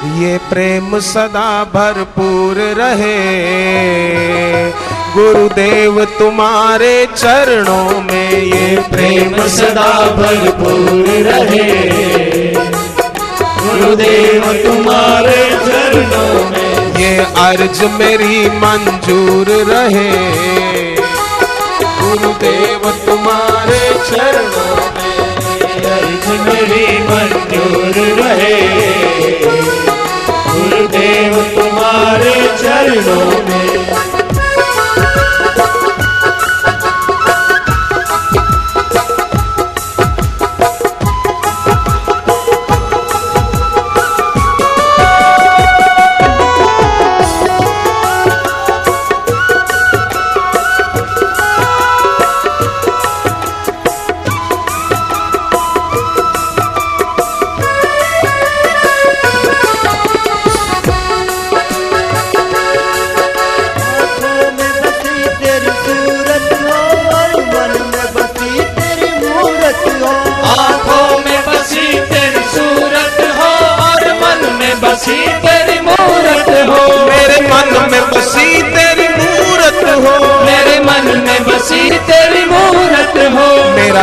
ये प्रेम सदा भरपूर रहे। गुरुदेव, तुम्हारे चरणों में ये प्रेम सदा भरपूर रहे। गुरुदेव, तुम्हारे चरणों में ये अर्ज़ मेरी मंजूर रहे। गुरुदेव, तुम्हारे चरणों में अर्ज़ मेरी मंजूर रहे। चरणों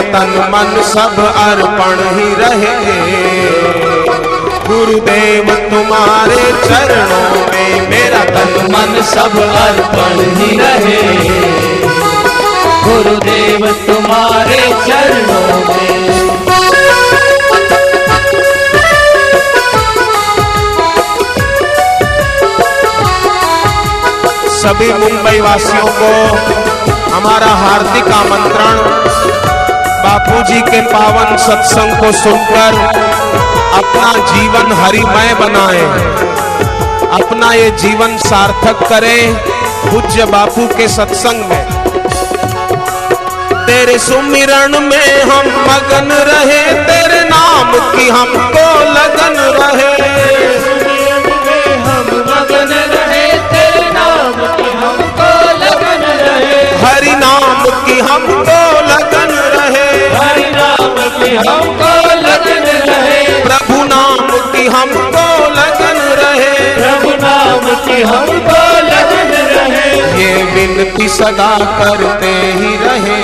तन मन सब अर्पण ही रहे गुरुदेव, तुम्हारे चरणों में मेरा तन मन सब अर्पण ही रहे। गुरुदेव, तुम्हारे चरणों में सभी मुंबई वासियों को हमारा हार्दिक आमंत्रण। बापूजी के पावन सत्संग को सुनकर अपना जीवन हरिमय बनाए। अपना ये जीवन सार्थक करें पूज्य बापू के सत्संग में। तेरे सुमिरण में हम मगन रहे, तेरे नाम की हमको हमको लगन रहे। ये विनती सदा करते ही रहे।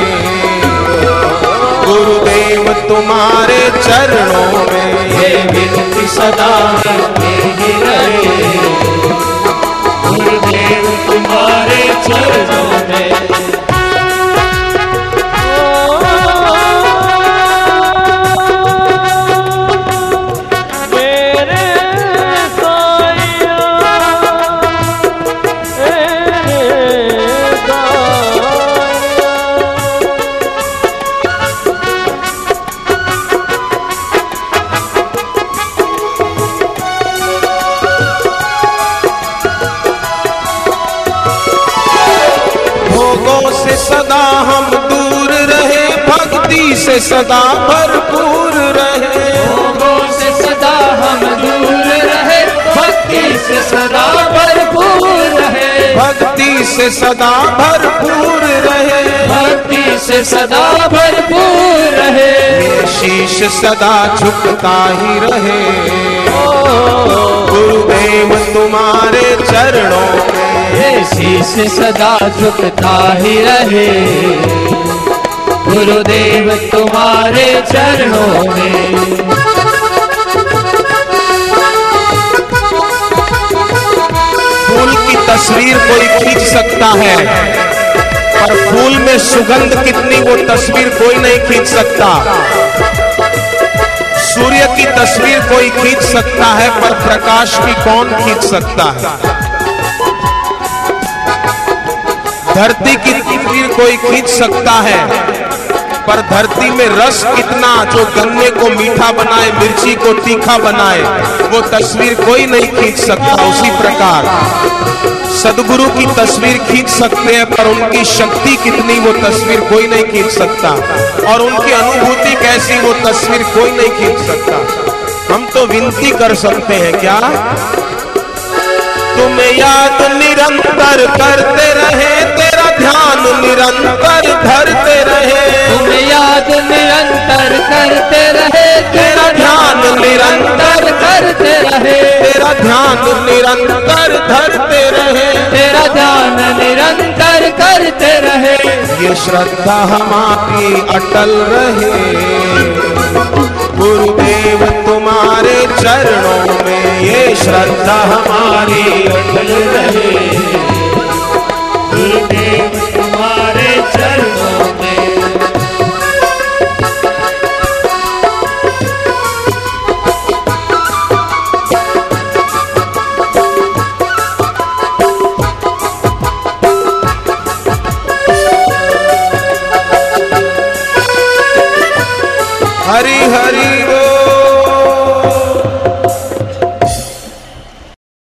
गुरुदेव तुम्हारे चरणों में। ये विनती सदा करते ही रहे। गुरुदेव तुम्हारे चरणों सदा हम दूर रहे भक्ति से सदा भरपूर रहे। भोगों से सदा हम दूर रहे भक्ति से सदा भरपूर रहे। भक्ति से सदा भरपूर रहे। भक्ति से सदा भरपूर रहे। शीश सदा झुकता ही रहे। गुरुदेव तुम्हारे चरणों ये शीश सदा झुकता ही रहे। गुरुदेव, तुम्हारे चरणों में। फूल की तस्वीर कोई खींच सकता है, पर फूल में सुगंध कितनी वो तस्वीर कोई नहीं खींच सकता। सूर्य की तस्वीर कोई खींच सकता है, पर प्रकाश की कौन खींच सकता है? धरती की तस्वीर कोई खींच सकता है, पर धरती में रस कितना जो गन्ने को मीठा बनाए, मिर्ची को तीखा बनाए, वो तस्वीर कोई नहीं खींच सकता। उसी प्रकार सदगुरु की तस्वीर खींच सकते हैं, पर उनकी शक्ति कितनी वो तस्वीर कोई नहीं खींच सकता। और उनकी अनुभूति कैसी वो तस्वीर कोई नहीं खींच सकता। हम तो विनती कर सकते हैं, क्या? तुम्हें याद निरंतर करते रहे तेरा ध्यान निरंतर धरते रहे। तुम याद निरंतर करते रहे। तेरा ध्यान निरंतर करते रहे। तेरा ध्यान निरंतर धरते रहे। तेरा ध्यान निरंतर करते रहे। ये श्रद्धा हमारी अटल रहे। गुरुदेव तुम्हारे चरणों में ये श्रद्धा हमारी अटल रहे।